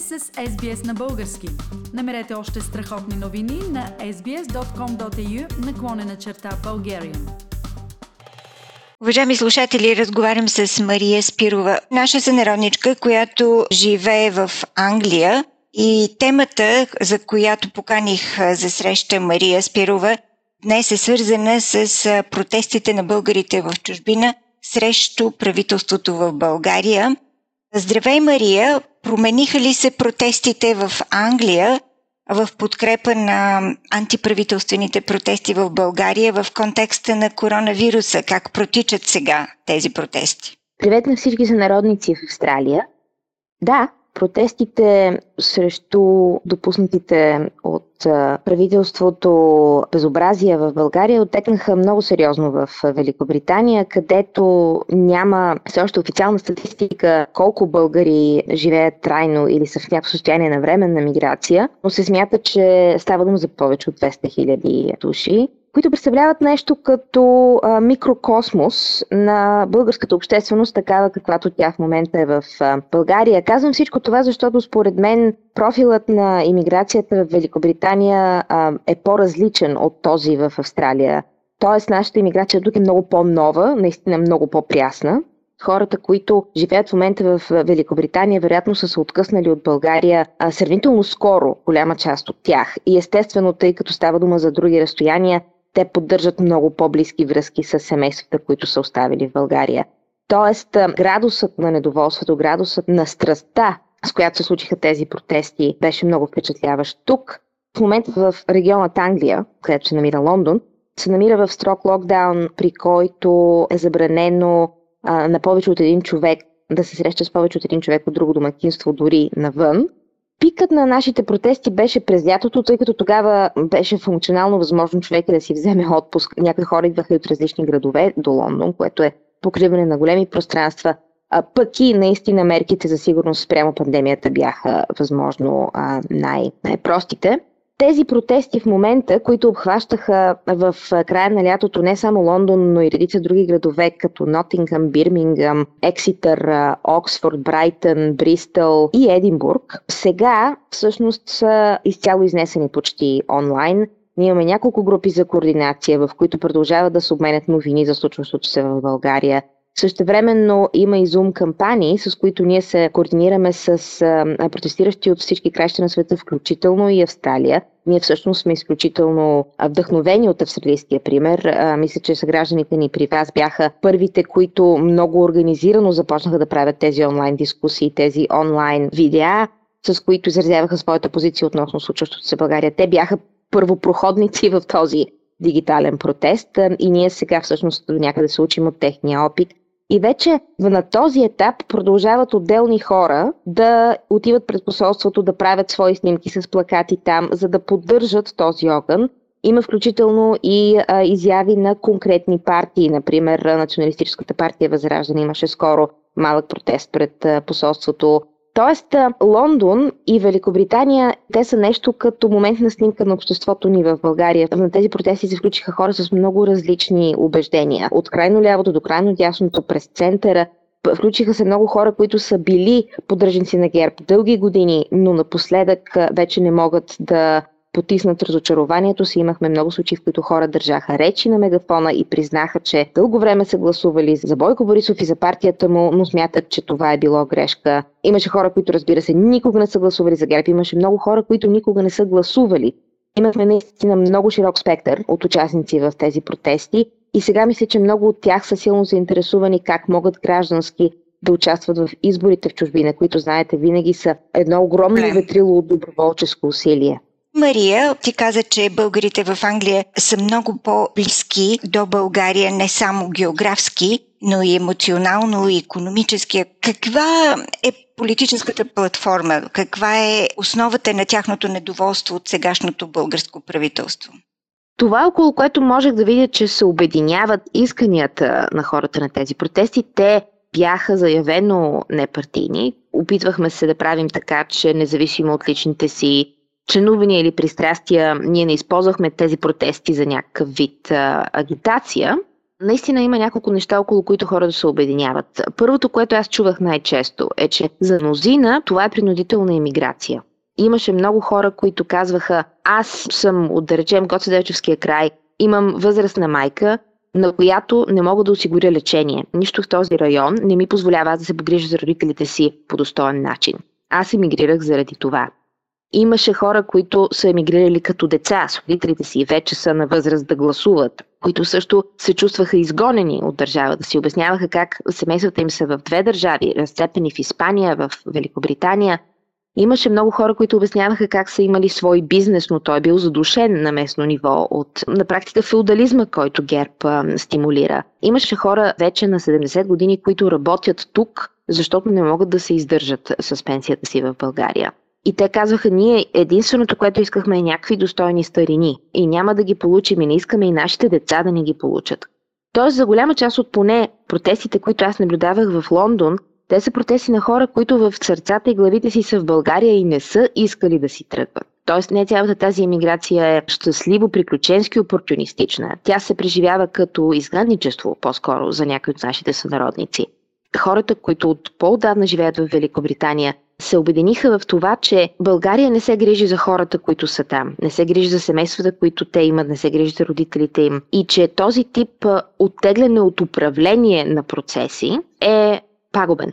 сте с SBS на български. Намерете още страхотни новини на sbs.com.au наклонена черта Bulgarian. Уважаеми слушатели, разговарям с Мария Спирова, наша сънародничка, която живее в Англия. И темата, за която поканих за среща Мария Спирова, днес е свързана с протестите на българите в чужбина срещу правителството в България. Здравей, Мария! Промениха ли се протестите в Англия в подкрепа на антиправителствените протести в България в контекста на коронавируса? Как протичат сега тези протести? Привет на всички сънародници в Австралия. Да, Протестите срещу допуснатите от правителството безобразия в България отекнаха много сериозно в Великобритания, където няма все още официална статистика колко българи живеят трайно или са в някакво състояние на временна миграция, но се смята, че става дума за повече от 200 хиляди души които представляват нещо като а, микрокосмос на българската общественост, такава каквато тя в момента е в а, България. Казвам всичко това, защото според мен профилът на иммиграцията в Великобритания а, е по-различен от този в Австралия. Тоест, нашата иммиграция тук е много по-нова, наистина много по-прясна. Хората, които живеят в момента в Великобритания, вероятно са се откъснали от България а, сравнително скоро, голяма част от тях. И естествено, тъй като става дума за други разстояния, те поддържат много по-близки връзки с семействата, които са оставили в България. Тоест, градусът на недоволството, градусът на страстта, с която се случиха тези протести, беше много впечатляващ. Тук, в момента в регионът Англия, където се намира Лондон, се намира в строг локдаун, при който е забранено а, на повече от един човек да се среща с повече от един човек от друго домакинство, дори навън. Пикът на нашите протести беше през лятото, тъй като тогава беше функционално възможно човека да си вземе отпуск. Някои хора идваха и от различни градове до Лондон, което е покриване на големи пространства. А, пък и наистина мерките за сигурност спрямо пандемията бяха възможно най- най-простите. Тези протести в момента, които обхващаха в края на лятото не само Лондон, но и редица други градове, като Нотингъм, Бирмингъм, Екситър, Оксфорд, Брайтън, Бристъл и Единбург, сега всъщност са изцяло изнесени почти онлайн. Ние имаме няколко групи за координация, в които продължават да се обменят новини за случващото се в България. Същевременно има и Zoom кампании, с които ние се координираме с протестиращи от всички краища на света, включително и Австралия. Ние всъщност сме изключително вдъхновени от австралийския пример. Мисля, че съгражданите ни при вас бяха първите, които много организирано започнаха да правят тези онлайн дискусии, тези онлайн видеа, с които изразяваха своята позиция относно случващото се България. Те бяха първопроходници в този дигитален протест и ние сега всъщност до някъде се учим от техния опит и вече на този етап продължават отделни хора да отиват пред посолството, да правят свои снимки с плакати там, за да поддържат този огън. Има включително и а, изяви на конкретни партии, например Националистическата партия Възраждане имаше скоро малък протест пред посолството Тоест, Лондон и Великобритания, те са нещо като моментна снимка на обществото ни в България. На тези протести се включиха хора с много различни убеждения. От крайно лявото до крайно дясното, през центъра. Включиха се много хора, които са били поддръжници на ГЕРБ дълги години, но напоследък вече не могат да потиснат разочарованието си. Имахме много случаи, в които хора държаха речи на мегафона и признаха, че дълго време са гласували за Бойко Борисов и за партията му, но смятат, че това е било грешка. Имаше хора, които разбира се никога не са гласували за ГЕРБ. Имаше много хора, които никога не са гласували. Имахме наистина много широк спектър от участници в тези протести и сега мисля, че много от тях са силно заинтересувани как могат граждански да участват в изборите в чужбина, които, знаете, винаги са едно огромно ветрило от доброволческо усилие. Мария, ти каза, че българите в Англия са много по-близки до България не само географски, но и емоционално и економически. Каква е политическата платформа? Каква е основата на тяхното недоволство от сегашното българско правителство? Това, около което можех да видя, че се обединяват исканията на хората на тези протести, те бяха заявено непартийни. Опитвахме се да правим така, че независимо от личните си членувания или пристрастия, ние не използвахме тези протести за някакъв вид а, агитация. Наистина има няколко неща, около които хората се обединяват. Първото, което аз чувах най-често е, че за мнозина това е принудителна иммиграция. Имаше много хора, които казваха, аз съм от, да речем, Гоцеделчевския край, имам възрастна майка, на която не мога да осигуря лечение. Нищо в този район не ми позволява аз да се погрижа за родителите си по достоен начин. Аз емигрирах заради това. Имаше хора, които са емигрирали като деца с родителите си вече са на възраст да гласуват, които също се чувстваха изгонени от държавата си. Обясняваха как семействата им са в две държави, разцепени в Испания, в Великобритания. Имаше много хора, които обясняваха как са имали свой бизнес, но той е бил задушен на местно ниво от на практика феодализма, който ГЕРБ а, стимулира. Имаше хора вече на 70 години, които работят тук, защото не могат да се издържат с пенсията си в България. И те казваха, ние единственото, което искахме е някакви достойни старини. И няма да ги получим и не искаме и нашите деца да не ги получат. Тоест, за голяма част от поне протестите, които аз наблюдавах в Лондон, те са протести на хора, които в сърцата и главите си са в България и не са искали да си тръгват. Тоест не цялата тази емиграция е щастливо, приключенски, опортунистична. Тя се преживява като изгнанничество, по-скоро, за някои от нашите сънародници. Хората, които от по-давна живеят в Великобритания, се обединиха в това, че България не се грижи за хората, които са там, не се грижи за семействата, които те имат, не се грижи за родителите им и че този тип оттегляне от управление на процеси е пагубен.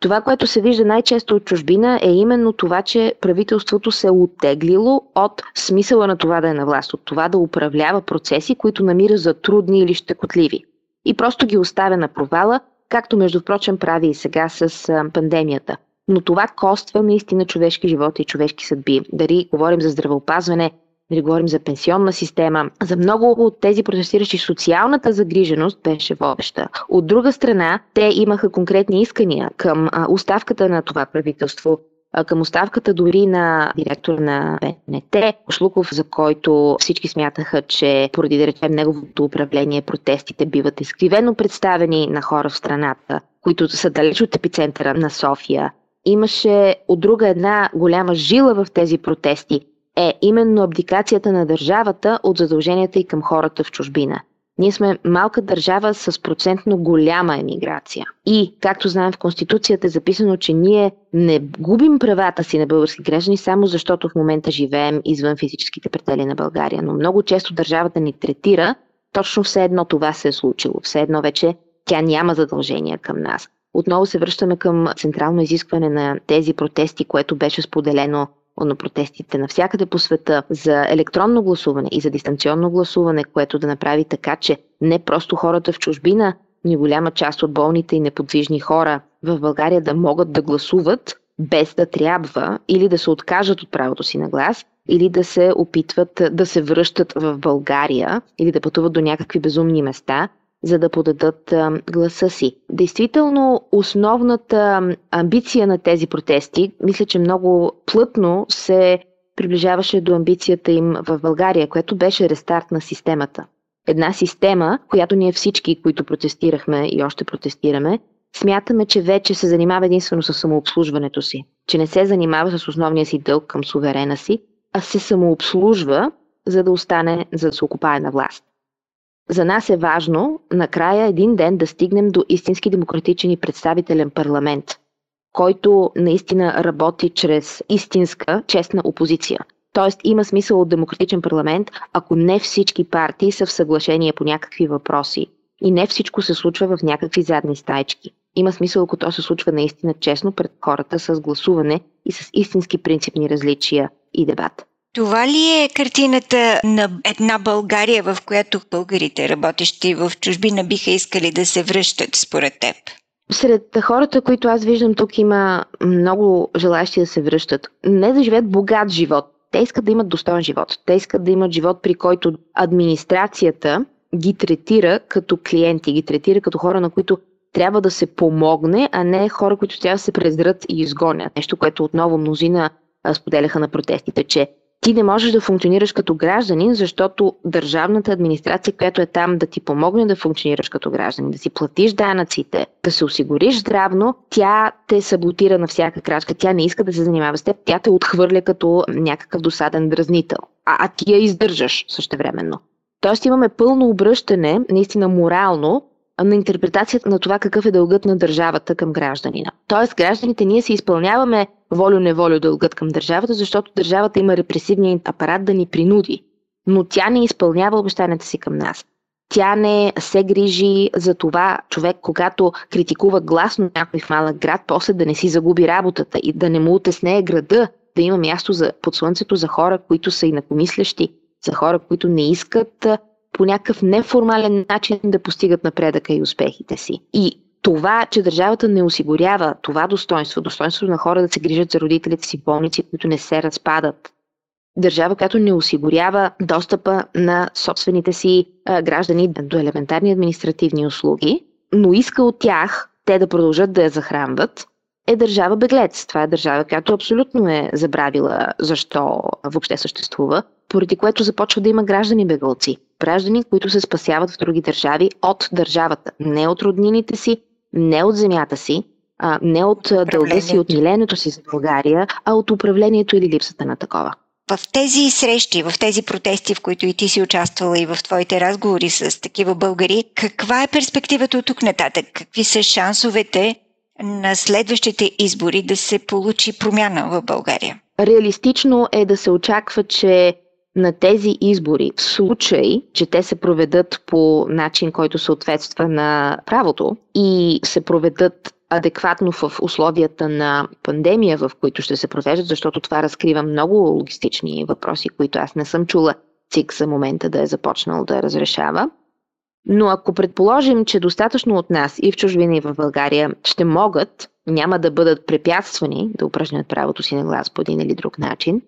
Това, което се вижда най-често от чужбина е именно това, че правителството се е оттеглило от смисъла на това да е на власт, от това да управлява процеси, които намира за трудни или щекотливи. И просто ги оставя на провала, както между прочим прави и сега с пандемията – но това коства наистина човешки животи и човешки съдби. Дали говорим за здравеопазване, дали говорим за пенсионна система. За много от тези протестиращи социалната загриженост беше водеща. От друга страна, те имаха конкретни искания към оставката на това правителство, към оставката дори на директора на БНТ, Шлуков, за който всички смятаха, че поради да речем неговото управление протестите биват изкривено представени на хора в страната, които са далеч от епицентъра на София имаше от друга една голяма жила в тези протести е именно абдикацията на държавата от задълженията и към хората в чужбина. Ние сме малка държава с процентно голяма емиграция. И, както знаем в Конституцията е записано, че ние не губим правата си на български граждани само защото в момента живеем извън физическите претели на България. Но много често държавата ни третира точно все едно това се е случило. Все едно вече тя няма задължения към нас. Отново се връщаме към централно изискване на тези протести, което беше споделено на протестите навсякъде по света за електронно гласуване и за дистанционно гласуване, което да направи така, че не просто хората в чужбина, но и голяма част от болните и неподвижни хора в България да могат да гласуват без да трябва или да се откажат от правото си на глас, или да се опитват да се връщат в България или да пътуват до някакви безумни места, за да подадат гласа си. Действително, основната амбиция на тези протести, мисля, че много плътно се приближаваше до амбицията им в България, което беше рестарт на системата. Една система, която ние всички, които протестирахме и още протестираме, смятаме, че вече се занимава единствено с самообслужването си, че не се занимава с основния си дълг към суверена си, а се самообслужва, за да остане, за да се окупае на власт. За нас е важно накрая един ден да стигнем до истински демократичен и представителен парламент, който наистина работи чрез истинска, честна опозиция. Тоест има смисъл от демократичен парламент, ако не всички партии са в съглашение по някакви въпроси и не всичко се случва в някакви задни стайчки. Има смисъл, ако то се случва наистина честно пред хората с гласуване и с истински принципни различия и дебат. Това ли е картината на една България, в която българите, работещи в чужбина, биха искали да се връщат според теб? Сред хората, които аз виждам тук, има много желащи да се връщат. Не да живеят богат живот. Те искат да имат достоен живот. Те искат да имат живот, при който администрацията ги третира като клиенти, ги третира като хора, на които трябва да се помогне, а не хора, които трябва да се презрат и изгонят. Нещо, което отново мнозина споделяха на протестите, че ти не можеш да функционираш като гражданин, защото държавната администрация, която е там да ти помогне да функционираш като гражданин, да си платиш данъците, да се осигуриш здравно, тя те саботира на всяка крачка. Тя не иска да се занимава с теб, тя те отхвърля като някакъв досаден дразнител. А, а ти я издържаш същевременно. Тоест имаме пълно обръщане, наистина морално, на интерпретацията на това какъв е дългът на държавата към гражданина. Тоест, гражданите ние се изпълняваме волю-неволю дългът към държавата, защото държавата има репресивния апарат да ни принуди. Но тя не изпълнява обещанията си към нас. Тя не се грижи за това човек, когато критикува гласно някой в малък град, после да не си загуби работата и да не му отеснее града, да има място за, под слънцето за хора, които са инакомислещи, за хора, които не искат по някакъв неформален начин да постигат напредъка и успехите си. И това, че държавата не осигурява това достоинство, достоинството на хора да се грижат за родителите си болници, които не се разпадат, държава, която не осигурява достъпа на собствените си а, граждани до елементарни административни услуги, но иска от тях те да продължат да я захранват, е държава беглец. Това е държава, която абсолютно е забравила защо въобще съществува, поради което започва да има граждани бегалци. Граждани, които се спасяват в други държави от държавата, не от роднините си, не от земята си, а, не от дълга си, от милението си за България, а от управлението или липсата на такова. В тези срещи, в тези протести, в които и ти си участвала и в твоите разговори с такива българи, каква е перспективата от тук нататък? Какви са шансовете на следващите избори да се получи промяна в България? Реалистично е да се очаква, че на тези избори, в случай, че те се проведат по начин, който съответства на правото и се проведат адекватно в условията на пандемия, в които ще се провеждат, защото това разкрива много логистични въпроси, които аз не съм чула ЦИК за момента да е започнал да разрешава. Но ако предположим, че достатъчно от нас и в чужбина и в България ще могат, няма да бъдат препятствани да упражнят правото си на глас по един или друг начин,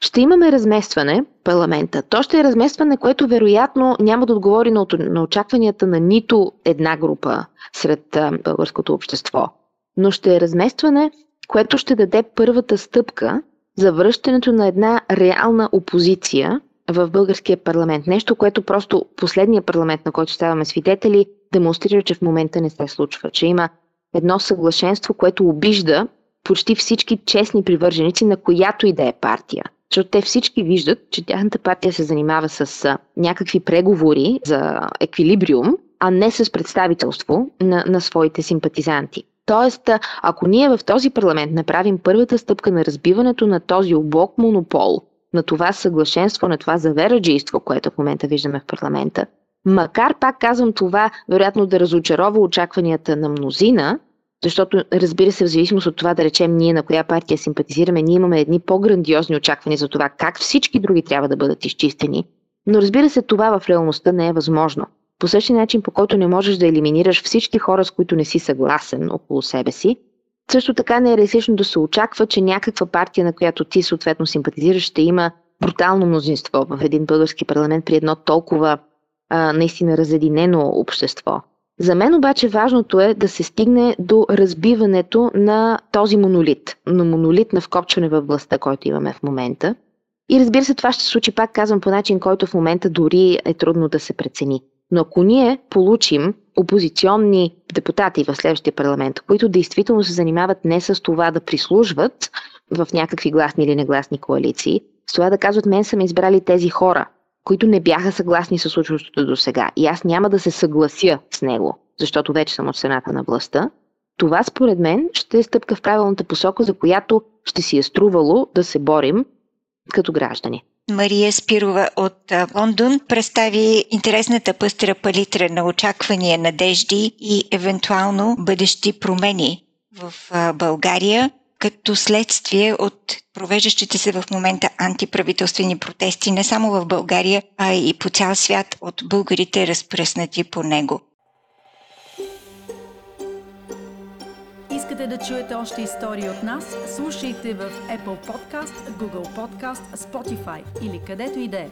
ще имаме разместване парламента. То ще е разместване, което вероятно няма да отговори на, на очакванията на нито една група сред а, българското общество. Но ще е разместване, което ще даде първата стъпка за връщането на една реална опозиция в българския парламент. Нещо, което просто последния парламент, на който ставаме свидетели, демонстрира, че в момента не се случва. Че има едно съглашенство, което обижда почти всички честни привърженици на която и да е партия. Защото те всички виждат, че тяхната партия се занимава с някакви преговори за еквилибриум, а не с представителство на, на своите симпатизанти. Тоест, ако ние в този парламент направим първата стъпка на разбиването на този облок монопол, на това съглашенство, на това завераджийство, което в момента виждаме в парламента, макар пак казвам това, вероятно да разочарова очакванията на мнозина, защото, разбира се, в зависимост от това да речем ние на коя партия симпатизираме, ние имаме едни по-грандиозни очаквания за това как всички други трябва да бъдат изчистени. Но разбира се, това в реалността не е възможно. По същия начин, по който не можеш да елиминираш всички хора, с които не си съгласен около себе си, също така не е реалистично да се очаква, че някаква партия, на която ти съответно симпатизираш, ще има брутално мнозинство в един български парламент при едно толкова а, наистина разединено общество. За мен обаче важното е да се стигне до разбиването на този монолит, на монолит на вкопчване в властта, който имаме в момента. И разбира се, това ще се случи, пак казвам, по начин, който в момента дори е трудно да се прецени. Но ако ние получим опозиционни депутати в следващия парламент, които действително се занимават не с това да прислужват в някакви гласни или негласни коалиции, с това да казват, мен са ме избрали тези хора, които не бяха съгласни с случващото до сега. И аз няма да се съглася с него, защото вече съм от сената на властта. Това според мен ще е стъпка в правилната посока, за която ще си е струвало да се борим като граждани. Мария Спирова от Лондон представи интересната пъстра палитра на очаквания, надежди и евентуално бъдещи промени в България като следствие от провеждащите се в момента антиправителствени протести не само в България, а и по цял свят от българите разпръснати по него. Искате да чуете още истории от нас? Слушайте в Apple Podcast, Google Podcast, Spotify или където и да е.